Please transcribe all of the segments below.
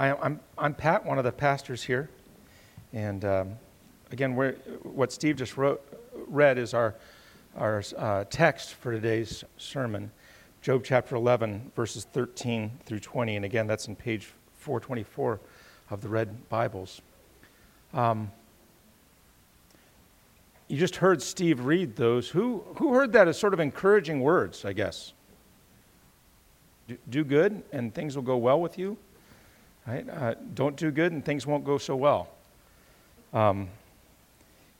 I'm, I'm Pat, one of the pastors here. And um, again, what Steve just wrote, read is our, our uh, text for today's sermon Job chapter 11, verses 13 through 20. And again, that's in page 424 of the Red Bibles. Um, you just heard Steve read those. Who, who heard that as sort of encouraging words, I guess? Do, do good and things will go well with you? Right? Uh, don't do good and things won't go so well. Um,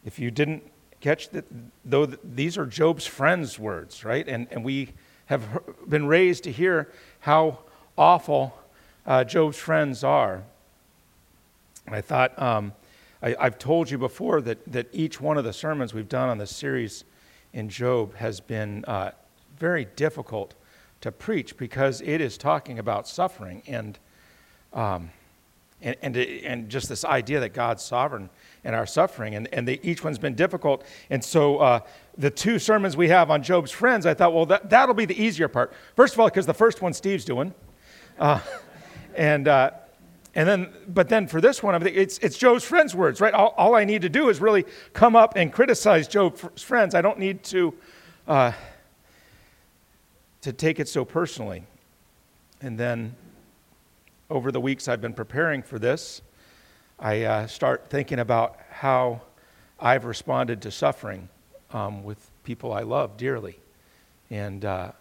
if you didn't catch that, though these are Job's friends' words, right? And, and we have been raised to hear how awful uh, Job's friends are. And I thought, um, I, have told you before that, that each one of the sermons we've done on this series in Job has been uh, very difficult to preach because it is talking about suffering and um, and, and, and, just this idea that God's sovereign in our suffering. And, and they, each one's been difficult. And so uh, the two sermons we have on Job's friends, I thought, well, that, that'll be the easier part. First of all, because the first one Steve's doing. Uh, and, uh, and then, but then for this one, I mean, it's, it's Job's friends' words, right? All, all, I need to do is really come up and criticize Job's friends. I don't need to, uh, to take it so personally. And then over the weeks I've been preparing for this, I uh, start thinking about how I've responded to suffering um, with people I love dearly. And, uh,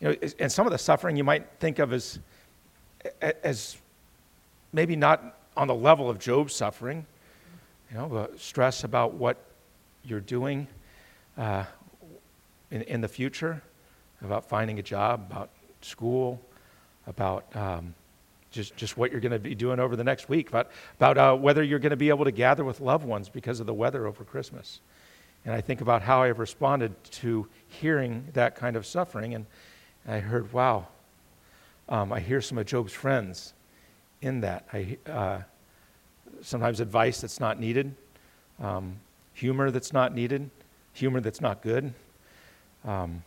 you know, and some of the suffering you might think of as, as maybe not on the level of Job's suffering, you know, stress about what you're doing uh, in, in the future, about finding a job, about school, about um, just, just what you're going to be doing over the next week, about, about uh, whether you're going to be able to gather with loved ones because of the weather over Christmas. And I think about how I've responded to hearing that kind of suffering. And I heard, wow, um, I hear some of Job's friends in that. I, uh, sometimes advice that's not needed, um, humor that's not needed, humor that's not good. Um,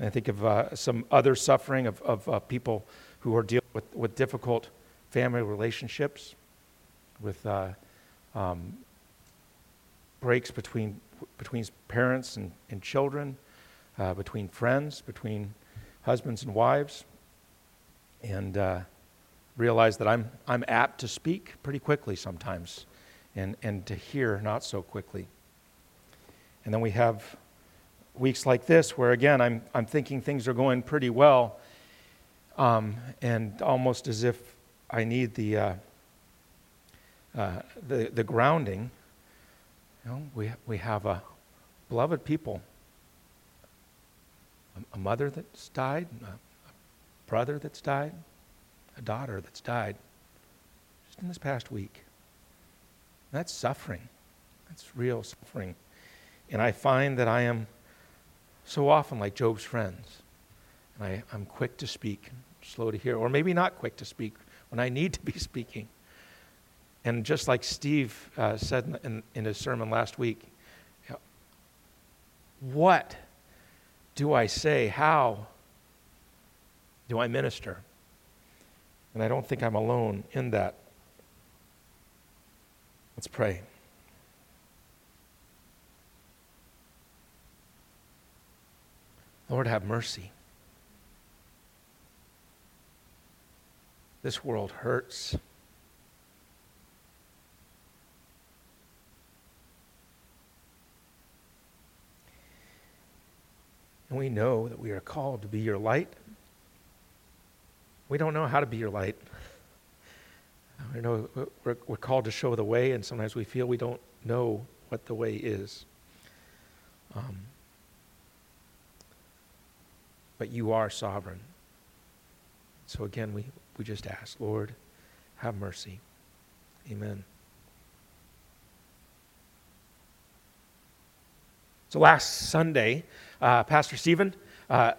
I think of uh, some other suffering of, of uh, people who are dealing with, with difficult family relationships, with uh, um, breaks between, between parents and, and children, uh, between friends, between husbands and wives, and uh, realize that I'm, I'm apt to speak pretty quickly sometimes and, and to hear not so quickly. And then we have weeks like this where, again, I'm, I'm thinking things are going pretty well um, and almost as if I need the, uh, uh, the, the grounding. You know, we, we have a beloved people, a, a mother that's died, a, a brother that's died, a daughter that's died just in this past week. That's suffering. That's real suffering. And I find that I am so often like Job's friends. And I, I'm quick to speak, slow to hear, or maybe not quick to speak when I need to be speaking. And just like Steve uh, said in, in, his sermon last week, you know, what do I say? How do I minister? And I don't think I'm alone in that. Let's pray. Lord, have mercy. This world hurts. And we know that we are called to be your light. We don't know how to be your light. We know we're, we're called to show the way, and sometimes we feel we don't know what the way is. Um, but you are sovereign. So again, we, we just ask, Lord, have mercy. Amen. So last Sunday, uh, Pastor Stephen uh,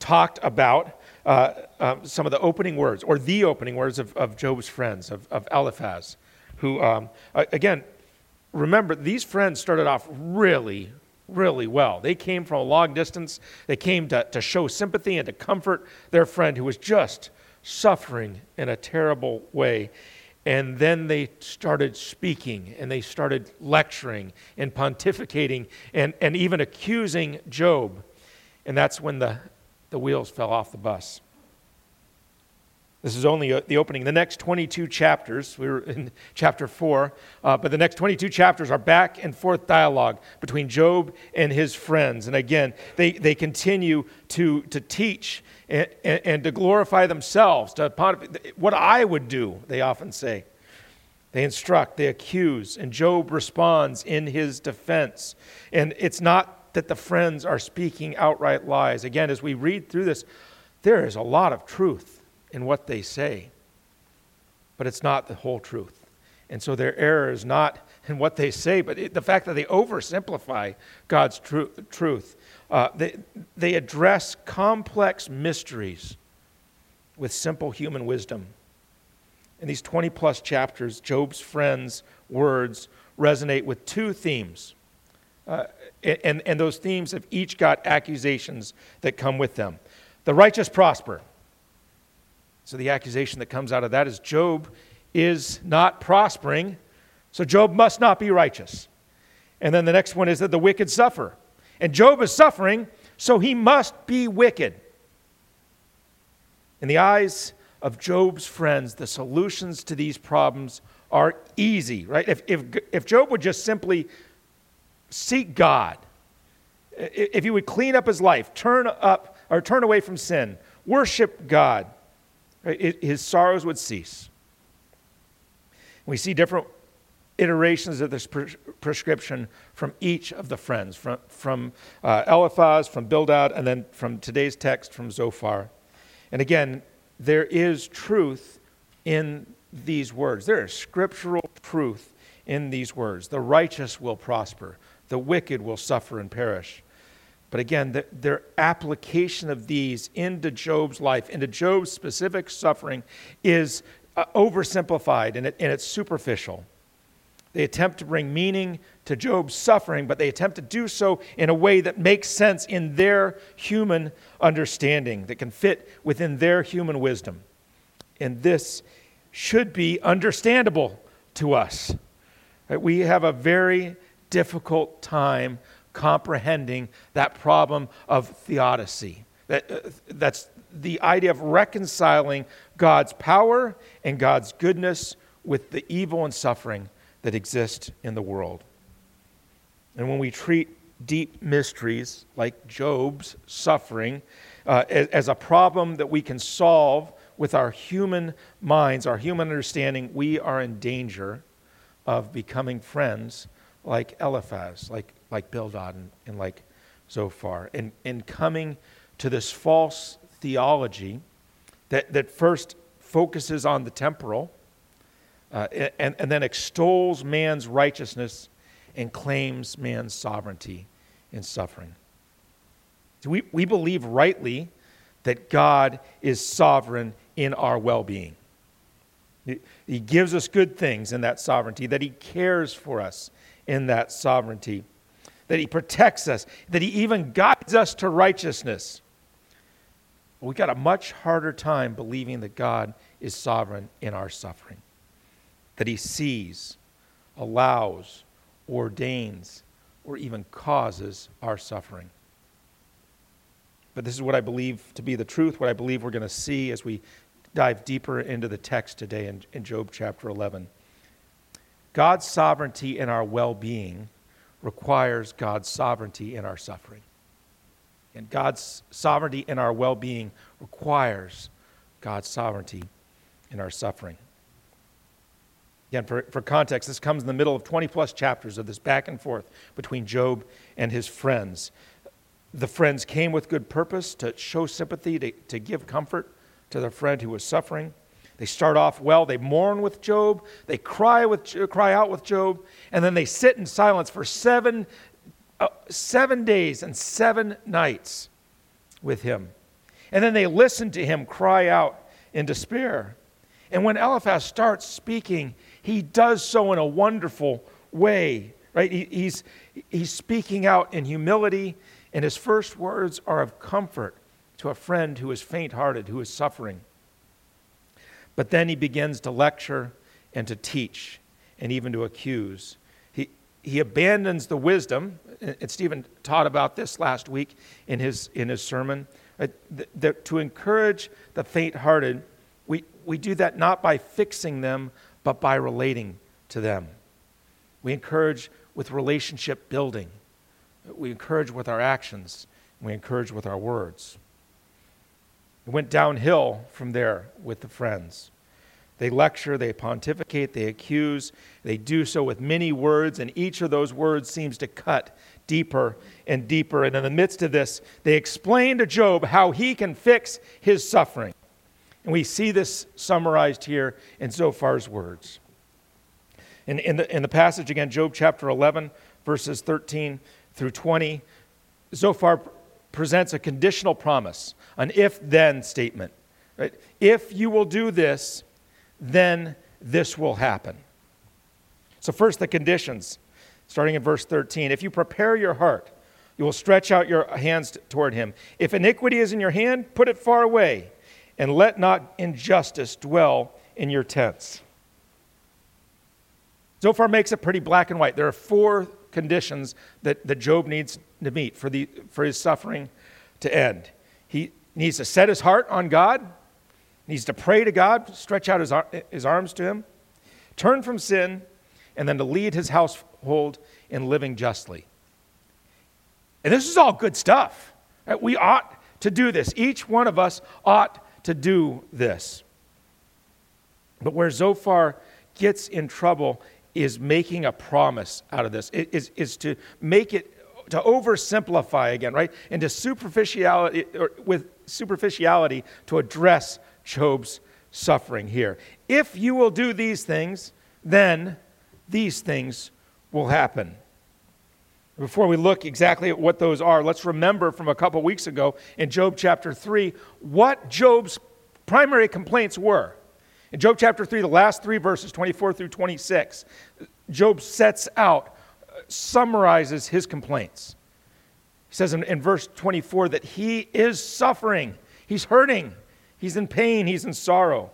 talked about uh, um, some of the opening words, or the opening words of, of Job's friends, of, of Eliphaz, who, um, again, remember, these friends started off really, really well. They came from a long distance. They came to, to show sympathy and to comfort their friend who was just suffering in a terrible way. And then they started speaking and they started lecturing and pontificating and, and even accusing Job. And that's when the, the wheels fell off the bus. This is only uh, the opening. The next 22 chapters, we were in chapter 4, uh, but the next 22 chapters are back and forth dialogue between Job and his friends. And again, they, they continue to, to teach and, and, to glorify themselves. To, what I would do, they often say. They instruct, they accuse, and Job responds in his defense. And it's not that the friends are speaking outright lies. Again, as we read through this, there is a lot of truth in what they say, but it's not the whole truth. And so their error is not in what they say, but it, the fact that they oversimplify God's tru- truth. Uh, they, they address complex mysteries with simple human wisdom. In these 20 plus chapters, Job's friends' words resonate with two themes. Uh, and, and those themes have each got accusations that come with them. The righteous prosper. So the accusation that comes out of that is Job is not prospering, so Job must not be righteous. And then the next one is that the wicked suffer. And Job is suffering, so he must be wicked. In the eyes of Job's friends, the solutions to these problems are easy, right? If, if, if Job would just simply seek God, if he would clean up his life, turn up or turn away from sin, worship God, his sorrows would cease. We see different iterations of this pre- prescription from each of the friends, from, from uh, Eliphaz, from Bildad, and then from today's text from Zophar. And again, there is truth in these words. There is scriptural truth in these words. The righteous will prosper, the wicked will suffer and perish. But again, the, their application of these into Job's life, into Job's specific suffering, is uh, oversimplified and, it, and it's superficial. They attempt to bring meaning to Job's suffering, but they attempt to do so in a way that makes sense in their human understanding, that can fit within their human wisdom. And this should be understandable to us. Right? We have a very difficult time comprehending that problem of theodicy. That, uh, that's the idea of reconciling God's power and God's goodness with the evil and suffering that exist in the world. And when we treat deep mysteries like Job's suffering uh, as, as a problem that we can solve with our human minds, our human understanding, we are in danger of becoming friends like Eliphaz, like like Bildad and, and like Zophar, and, and coming to this false theology that, that first focuses on the temporal uh, and, and then extols man's righteousness and claims man's sovereignty in suffering. So we, we believe rightly that God is sovereign in our well being. He gives us good things in that sovereignty, that He cares for us in that sovereignty that He protects us, that He even guides us to righteousness. we got a much harder time believing that God is sovereign in our suffering, that He sees, allows, ordains, or even causes our suffering. But this is what I believe to be the truth, what I believe we're going to see as we dive deeper into the text today in, in Job chapter 11. God's sovereignty in our well being requires God's sovereignty in our suffering. And God's sovereignty in our well being requires God's sovereignty in our suffering. Again, for, for context, this comes in the middle of 20 plus chapters of this back and forth between Job and his friends. The friends came with good purpose to show sympathy, to, to give comfort to their friend who was suffering. They start off well, they mourn with Job, they cry, with, cry out with Job, and then they sit in silence for seven, uh, seven days and seven nights with him. And then they listen to him cry out in despair. And when Eliphaz starts speaking, he does so in a wonderful way, right? He, he's, he's speaking out in humility, and his first words are of comfort to a friend who is faint hearted, who is suffering. But then he begins to lecture and to teach and even to accuse. He, he abandons the wisdom, and Stephen taught about this last week in his, in his sermon, uh, to encourage the faint hearted, we, we do that not by fixing them, but by relating to them. We encourage with relationship building, we encourage with our actions, we encourage with our words. It went downhill from there with the friends. They lecture, they pontificate, they accuse. They do so with many words, and each of those words seems to cut deeper and deeper. And in the midst of this, they explain to Job how he can fix his suffering. And we see this summarized here in Zophar's words. In, in, the, in the passage again, Job chapter 11, verses 13 through 20, Zophar presents a conditional promise, an if then statement. Right? If you will do this, then this will happen. So, first, the conditions, starting in verse 13. If you prepare your heart, you will stretch out your hands toward him. If iniquity is in your hand, put it far away, and let not injustice dwell in your tents. So Zophar makes it pretty black and white. There are four conditions that, that Job needs to meet for, the, for his suffering to end. He needs to set his heart on God, needs to pray to God, stretch out his, his arms to him, turn from sin, and then to lead his household in living justly. And this is all good stuff. Right? We ought to do this. Each one of us ought to do this. But where Zophar gets in trouble is making a promise out of this, is, is to make it, to oversimplify again, right? And to superficiality, or with superficiality to address Job's suffering here. If you will do these things, then these things will happen. Before we look exactly at what those are, let's remember from a couple weeks ago in Job chapter 3 what Job's primary complaints were. In Job chapter 3, the last three verses, 24 through 26, Job sets out, summarizes his complaints. He says in, in verse 24 that he is suffering, he's hurting, he's in pain, he's in sorrow.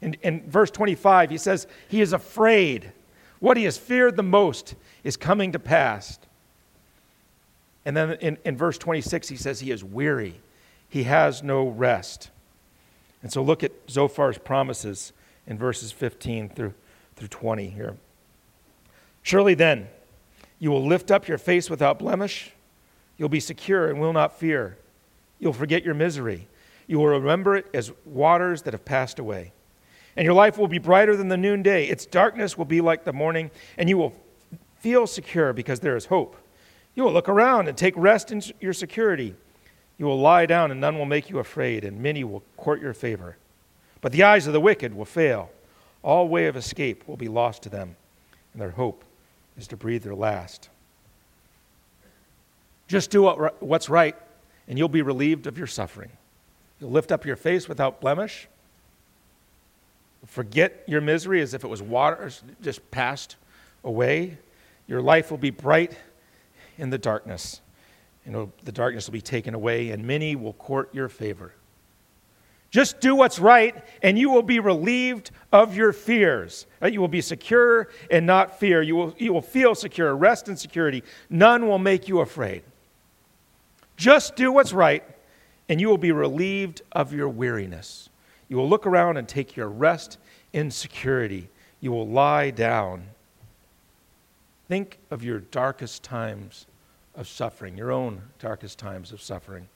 In, in verse 25, he says he is afraid. What he has feared the most is coming to pass. And then in, in verse 26, he says he is weary, he has no rest. And so look at Zophar's promises in verses 15 through, through 20 here. Surely then, you will lift up your face without blemish. You'll be secure and will not fear. You'll forget your misery. You will remember it as waters that have passed away. And your life will be brighter than the noonday. Its darkness will be like the morning, and you will feel secure because there is hope. You will look around and take rest in your security. You will lie down, and none will make you afraid, and many will court your favor. But the eyes of the wicked will fail. All way of escape will be lost to them, and their hope is to breathe their last. Just do what's right, and you'll be relieved of your suffering. You'll lift up your face without blemish. Forget your misery as if it was water just passed away. Your life will be bright in the darkness and the darkness will be taken away, and many will court your favor. Just do what's right, and you will be relieved of your fears. You will be secure and not fear. You will, you will feel secure, rest in security. None will make you afraid. Just do what's right, and you will be relieved of your weariness. You will look around and take your rest in security. You will lie down. Think of your darkest times of suffering, your own darkest times of suffering.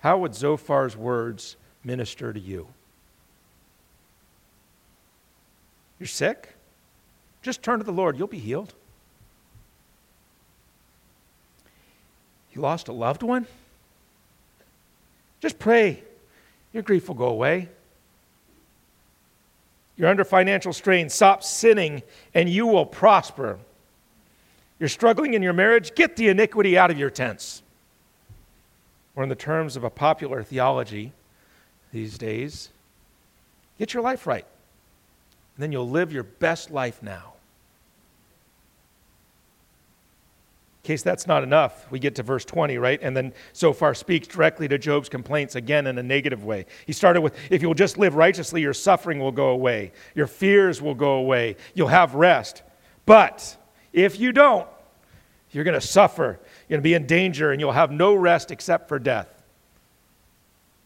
How would Zophar's words minister to you? You're sick? Just turn to the Lord, you'll be healed. You lost a loved one? Just pray. Your grief will go away. You're under financial strain. Stop sinning and you will prosper. You're struggling in your marriage, get the iniquity out of your tents. Or, in the terms of a popular theology these days, get your life right. And then you'll live your best life now. In case that's not enough, we get to verse 20, right? And then Zophar speaks directly to Job's complaints again in a negative way. He started with, If you'll just live righteously, your suffering will go away, your fears will go away, you'll have rest. But if you don't, you're going to suffer, you're going to be in danger, and you'll have no rest except for death.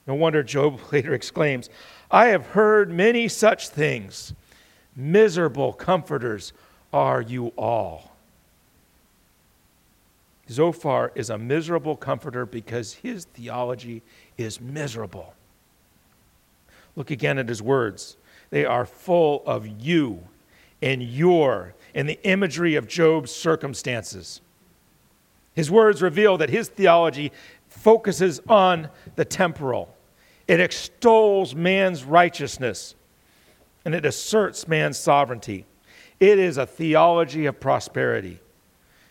No wonder Job later exclaims, I have heard many such things. Miserable comforters are you all. Zophar is a miserable comforter because his theology is miserable. Look again at his words. They are full of you and your and the imagery of Job's circumstances. His words reveal that his theology focuses on the temporal. It extols man's righteousness and it asserts man's sovereignty. It is a theology of prosperity.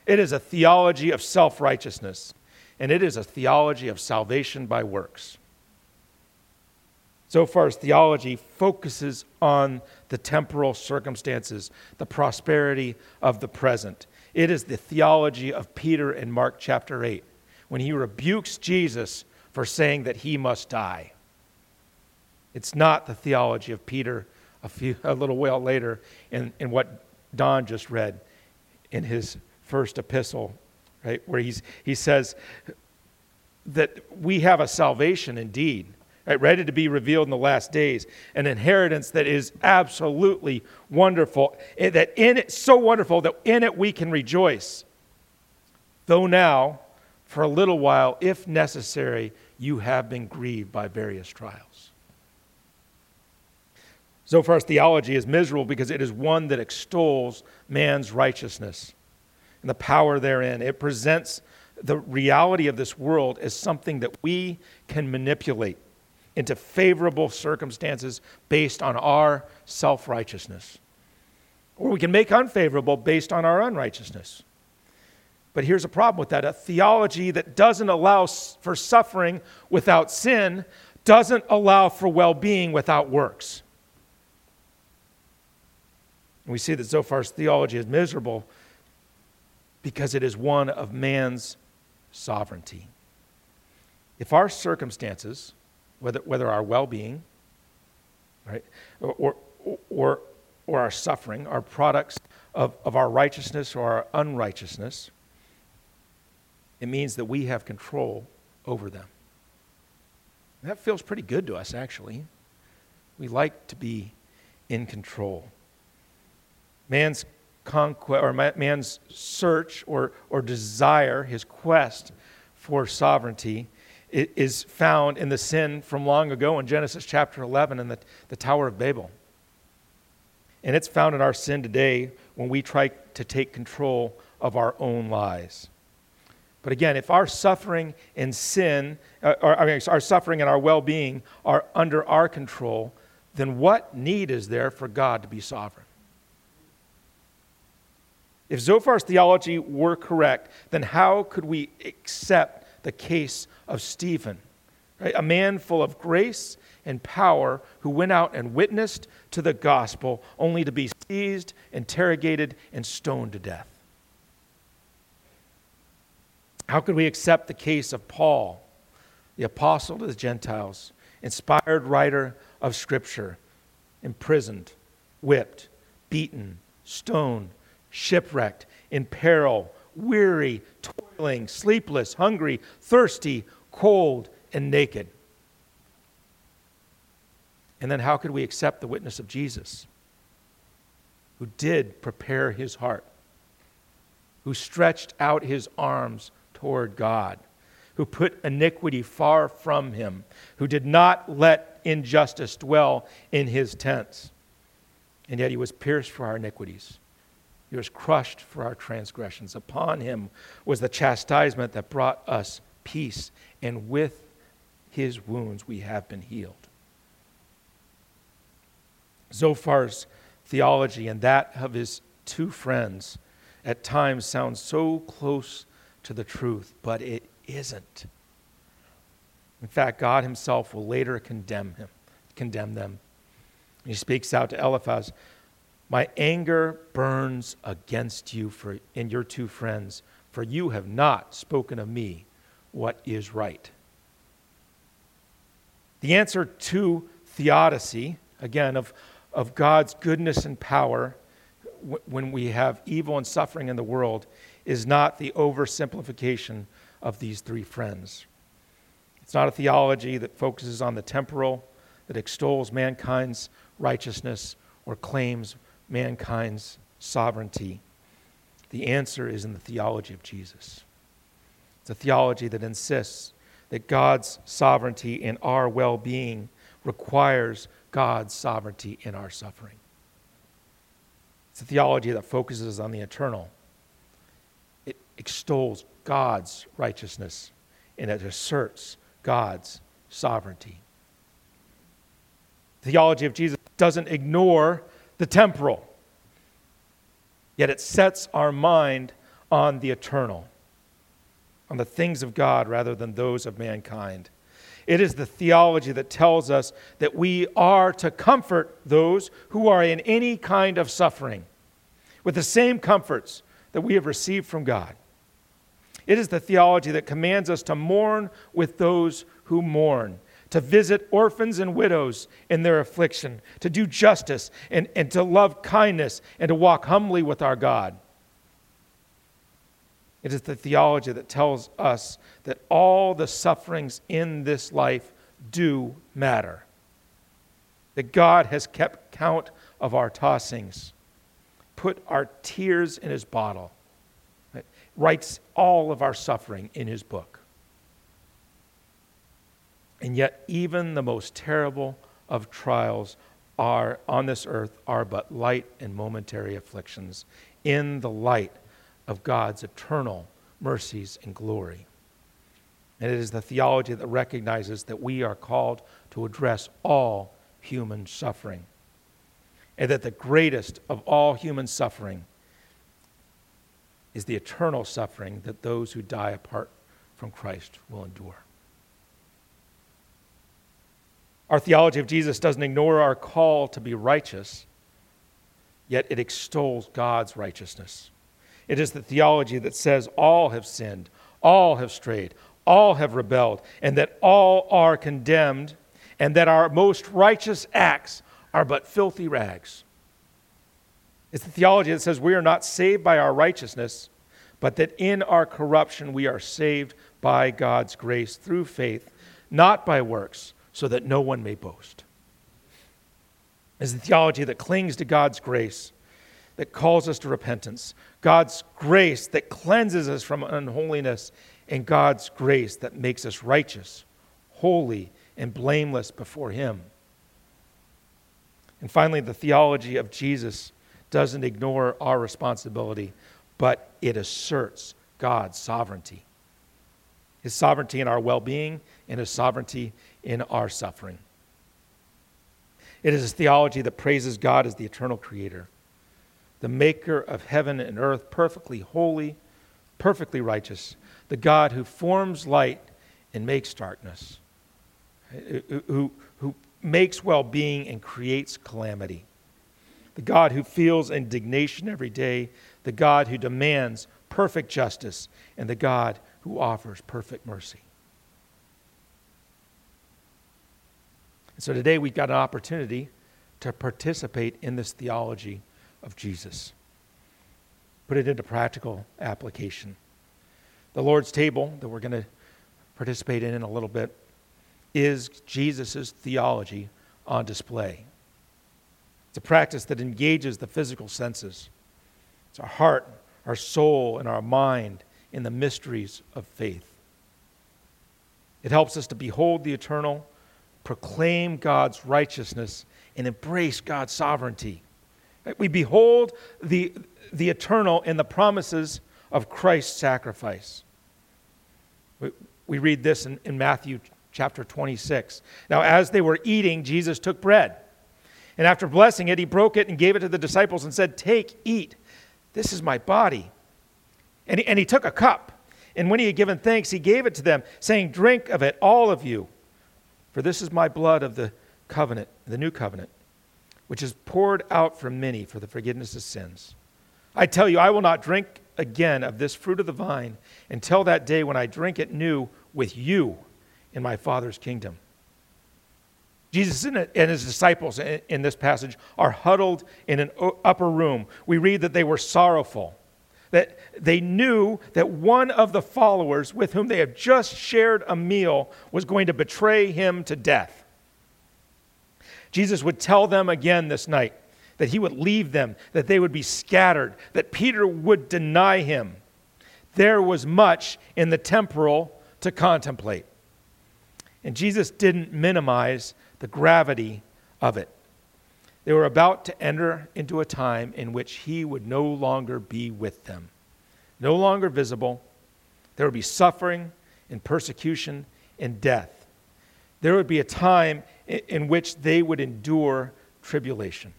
It is a theology of self righteousness, and it is a theology of salvation by works. Zophar's theology focuses on the temporal circumstances, the prosperity of the present. It is the theology of Peter in Mark chapter 8, when he rebukes Jesus for saying that he must die. It's not the theology of Peter a, few, a little while later in, in what Don just read in his first epistle, right, where he's, he says that we have a salvation indeed, right, ready to be revealed in the last days, an inheritance that is absolutely wonderful, eh, that in it, so wonderful that in it we can rejoice. Though now, for a little while, if necessary, you have been grieved by various trials. Zophar's theology is miserable because it is one that extols man's righteousness and the power therein. It presents the reality of this world as something that we can manipulate into favorable circumstances based on our self righteousness. Or we can make unfavorable based on our unrighteousness. But here's a problem with that a theology that doesn't allow for suffering without sin doesn't allow for well being without works. We see that Zophar's theology is miserable because it is one of man's sovereignty. If our circumstances, whether, whether our well being, right, or, or, or our suffering, are products of, of our righteousness or our unrighteousness, it means that we have control over them. That feels pretty good to us, actually. We like to be in control. Man's conquest or man's search or, or desire, his quest for sovereignty, is found in the sin from long ago in Genesis chapter 11 in the, the Tower of Babel. And it's found in our sin today when we try to take control of our own lives. But again, if our suffering and sin, uh, or, I mean, our suffering and our well being are under our control, then what need is there for God to be sovereign? If Zophar's theology were correct, then how could we accept the case of Stephen? Right? A man full of grace and power who went out and witnessed to the gospel only to be seized, interrogated, and stoned to death. How could we accept the case of Paul, the apostle to the Gentiles, inspired writer of Scripture, imprisoned, whipped, beaten, stoned, shipwrecked, in peril, weary, toiling, sleepless, hungry, thirsty, cold, and naked. And then how could we accept the witness of Jesus, who did prepare his heart, who stretched out his arms toward God, who put iniquity far from him, who did not let injustice dwell in his tents, and yet he was pierced for our iniquities he was crushed for our transgressions. Upon him was the chastisement that brought us peace, and with his wounds we have been healed. Zophar's theology and that of his two friends at times sounds so close to the truth, but it isn't. In fact, God himself will later condemn him, condemn them. He speaks out to Eliphaz my anger burns against you for, and your two friends, for you have not spoken of me what is right. The answer to theodicy, again, of, of God's goodness and power w- when we have evil and suffering in the world, is not the oversimplification of these three friends. It's not a theology that focuses on the temporal, that extols mankind's righteousness, or claims mankind's sovereignty. The answer is in the theology of Jesus. It's a theology that insists that God's sovereignty in our well being requires God's sovereignty in our suffering. It's a theology that focuses on the eternal. It extols God's righteousness and it asserts God's sovereignty. The theology of Jesus doesn't ignore the temporal, yet it sets our mind on the eternal, on the things of God rather than those of mankind. It is the theology that tells us that we are to comfort those who are in any kind of suffering with the same comforts that we have received from God. It is the theology that commands us to mourn with those who mourn, to visit orphans and widows in their affliction, to do justice and, and to love kindness and to walk humbly with our God. It is the theology that tells us that all the sufferings in this life do matter. That God has kept count of our tossings, put our tears in his bottle, right? writes all of our suffering in his book. And yet, even the most terrible of trials are on this earth are but light and momentary afflictions in the light of God's eternal mercies and glory. And it is the theology that recognizes that we are called to address all human suffering, and that the greatest of all human suffering is the eternal suffering that those who die apart from Christ will endure. Our theology of Jesus doesn't ignore our call to be righteous, yet it extols God's righteousness. It is the theology that says all have sinned, all have strayed, all have rebelled, and that all are condemned, and that our most righteous acts are but filthy rags. It's the theology that says we are not saved by our righteousness, but that in our corruption we are saved by God's grace through faith, not by works, so that no one may boast. It's the theology that clings to God's grace that calls us to repentance, God's grace that cleanses us from unholiness, and God's grace that makes us righteous, holy, and blameless before Him. And finally, the theology of Jesus doesn't ignore our responsibility, but it asserts God's sovereignty. His sovereignty in our well being and His sovereignty in our suffering. It is a theology that praises God as the eternal creator the maker of heaven and earth, perfectly holy, perfectly righteous, the God who forms light and makes darkness, who, who makes well being and creates calamity, the God who feels indignation every day, the God who demands perfect justice, and the God who offers perfect mercy. And so today we've got an opportunity to participate in this theology of Jesus. Put it into practical application. The Lord's table that we're going to participate in in a little bit is Jesus' theology on display. It's a practice that engages the physical senses. It's our heart, our soul, and our mind in the mysteries of faith. It helps us to behold the eternal, proclaim God's righteousness, and embrace God's sovereignty. We behold the, the eternal in the promises of Christ's sacrifice. We, we read this in, in Matthew chapter 26. Now, as they were eating, Jesus took bread. And after blessing it, he broke it and gave it to the disciples and said, Take, eat. This is my body. And he, and he took a cup. And when he had given thanks, he gave it to them, saying, Drink of it, all of you. For this is my blood of the covenant, the new covenant which is poured out for many for the forgiveness of sins. I tell you, I will not drink again of this fruit of the vine until that day when I drink it new with you in my Father's kingdom. Jesus and his disciples in this passage are huddled in an upper room. We read that they were sorrowful, that they knew that one of the followers with whom they had just shared a meal was going to betray him to death. Jesus would tell them again this night that he would leave them, that they would be scattered, that Peter would deny him. There was much in the temporal to contemplate. And Jesus didn't minimize the gravity of it. They were about to enter into a time in which he would no longer be with them, no longer visible. There would be suffering and persecution and death. There would be a time in which they would endure tribulation.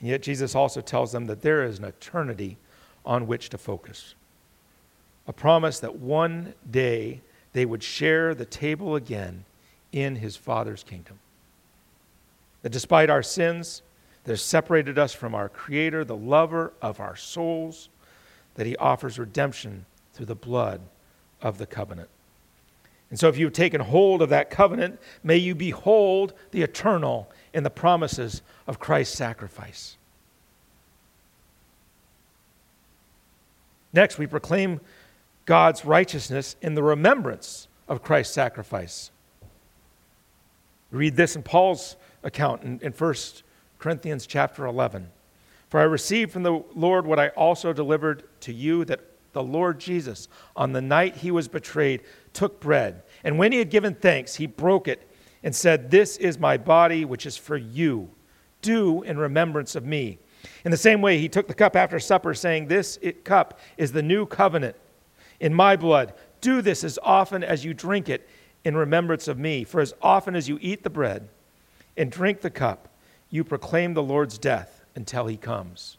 And yet, Jesus also tells them that there is an eternity on which to focus. A promise that one day they would share the table again in his Father's kingdom. That despite our sins that have separated us from our Creator, the lover of our souls, that he offers redemption through the blood of the covenant. And so, if you've taken hold of that covenant, may you behold the eternal in the promises of Christ's sacrifice. Next, we proclaim God's righteousness in the remembrance of Christ's sacrifice. Read this in Paul's account in, in 1 Corinthians chapter 11. For I received from the Lord what I also delivered to you that the Lord Jesus, on the night he was betrayed, took bread. And when he had given thanks, he broke it and said, This is my body, which is for you. Do in remembrance of me. In the same way, he took the cup after supper, saying, This cup is the new covenant in my blood. Do this as often as you drink it in remembrance of me. For as often as you eat the bread and drink the cup, you proclaim the Lord's death until he comes.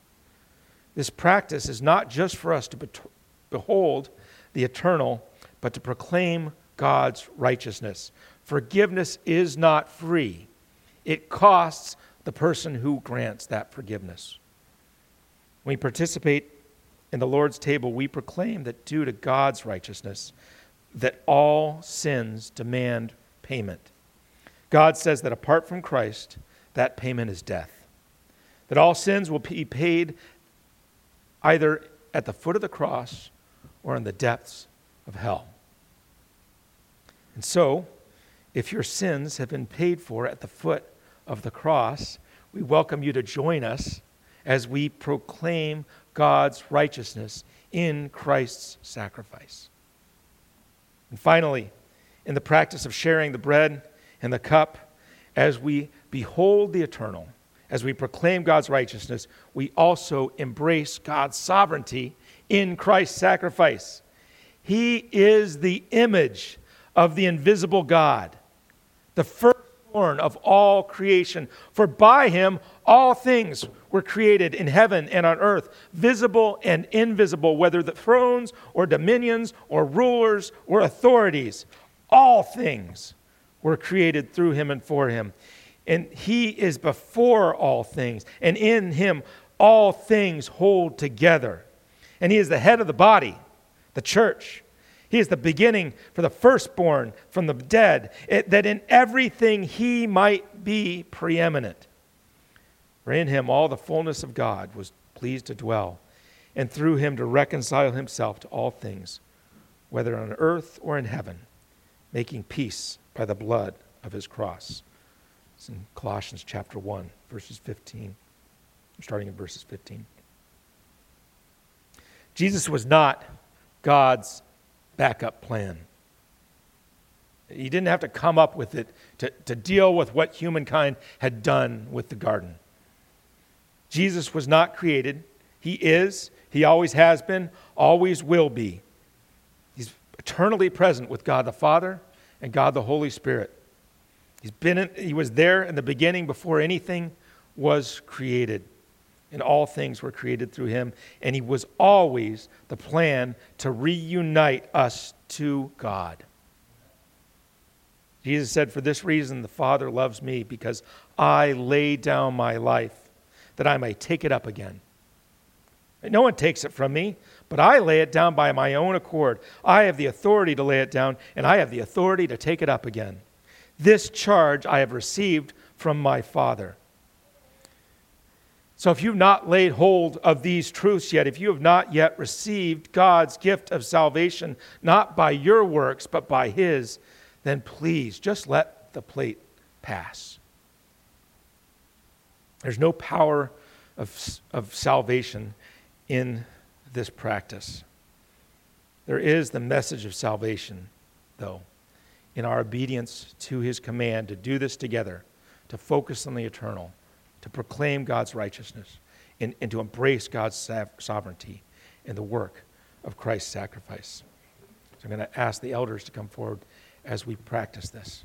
This practice is not just for us to behold the eternal, but to proclaim God's righteousness. Forgiveness is not free, it costs the person who grants that forgiveness. When we participate in the Lord's table, we proclaim that due to God's righteousness, that all sins demand payment. God says that apart from Christ, that payment is death. That all sins will be paid either at the foot of the cross or in the depths of hell. And so, if your sins have been paid for at the foot of the cross, we welcome you to join us as we proclaim God's righteousness in Christ's sacrifice. And finally, in the practice of sharing the bread and the cup, as we behold the eternal, as we proclaim God's righteousness, we also embrace God's sovereignty in Christ's sacrifice. He is the image of the invisible God, the firstborn of all creation. For by him all things were created in heaven and on earth, visible and invisible, whether the thrones or dominions or rulers or authorities. All things were created through him and for him. And he is before all things, and in him all things hold together. And he is the head of the body, the church. He is the beginning for the firstborn from the dead, it, that in everything he might be preeminent. For in him all the fullness of God was pleased to dwell, and through him to reconcile himself to all things, whether on earth or in heaven, making peace by the blood of his cross. It's in Colossians chapter 1, verses 15, starting in verses 15. Jesus was not God's backup plan. He didn't have to come up with it to, to deal with what humankind had done with the garden. Jesus was not created. He is, he always has been, always will be. Eternally present with God the Father and God the Holy Spirit. He's been in, he was there in the beginning before anything was created. And all things were created through him. And he was always the plan to reunite us to God. Jesus said, For this reason the Father loves me, because I lay down my life that I may take it up again. No one takes it from me, but I lay it down by my own accord. I have the authority to lay it down, and I have the authority to take it up again. This charge I have received from my Father. So, if you've not laid hold of these truths yet, if you have not yet received God's gift of salvation, not by your works, but by His, then please just let the plate pass. There's no power of, of salvation in this practice. There is the message of salvation, though, in our obedience to his command to do this together, to focus on the eternal, to proclaim God's righteousness, and, and to embrace God's sovereignty in the work of Christ's sacrifice. So I'm going to ask the elders to come forward as we practice this.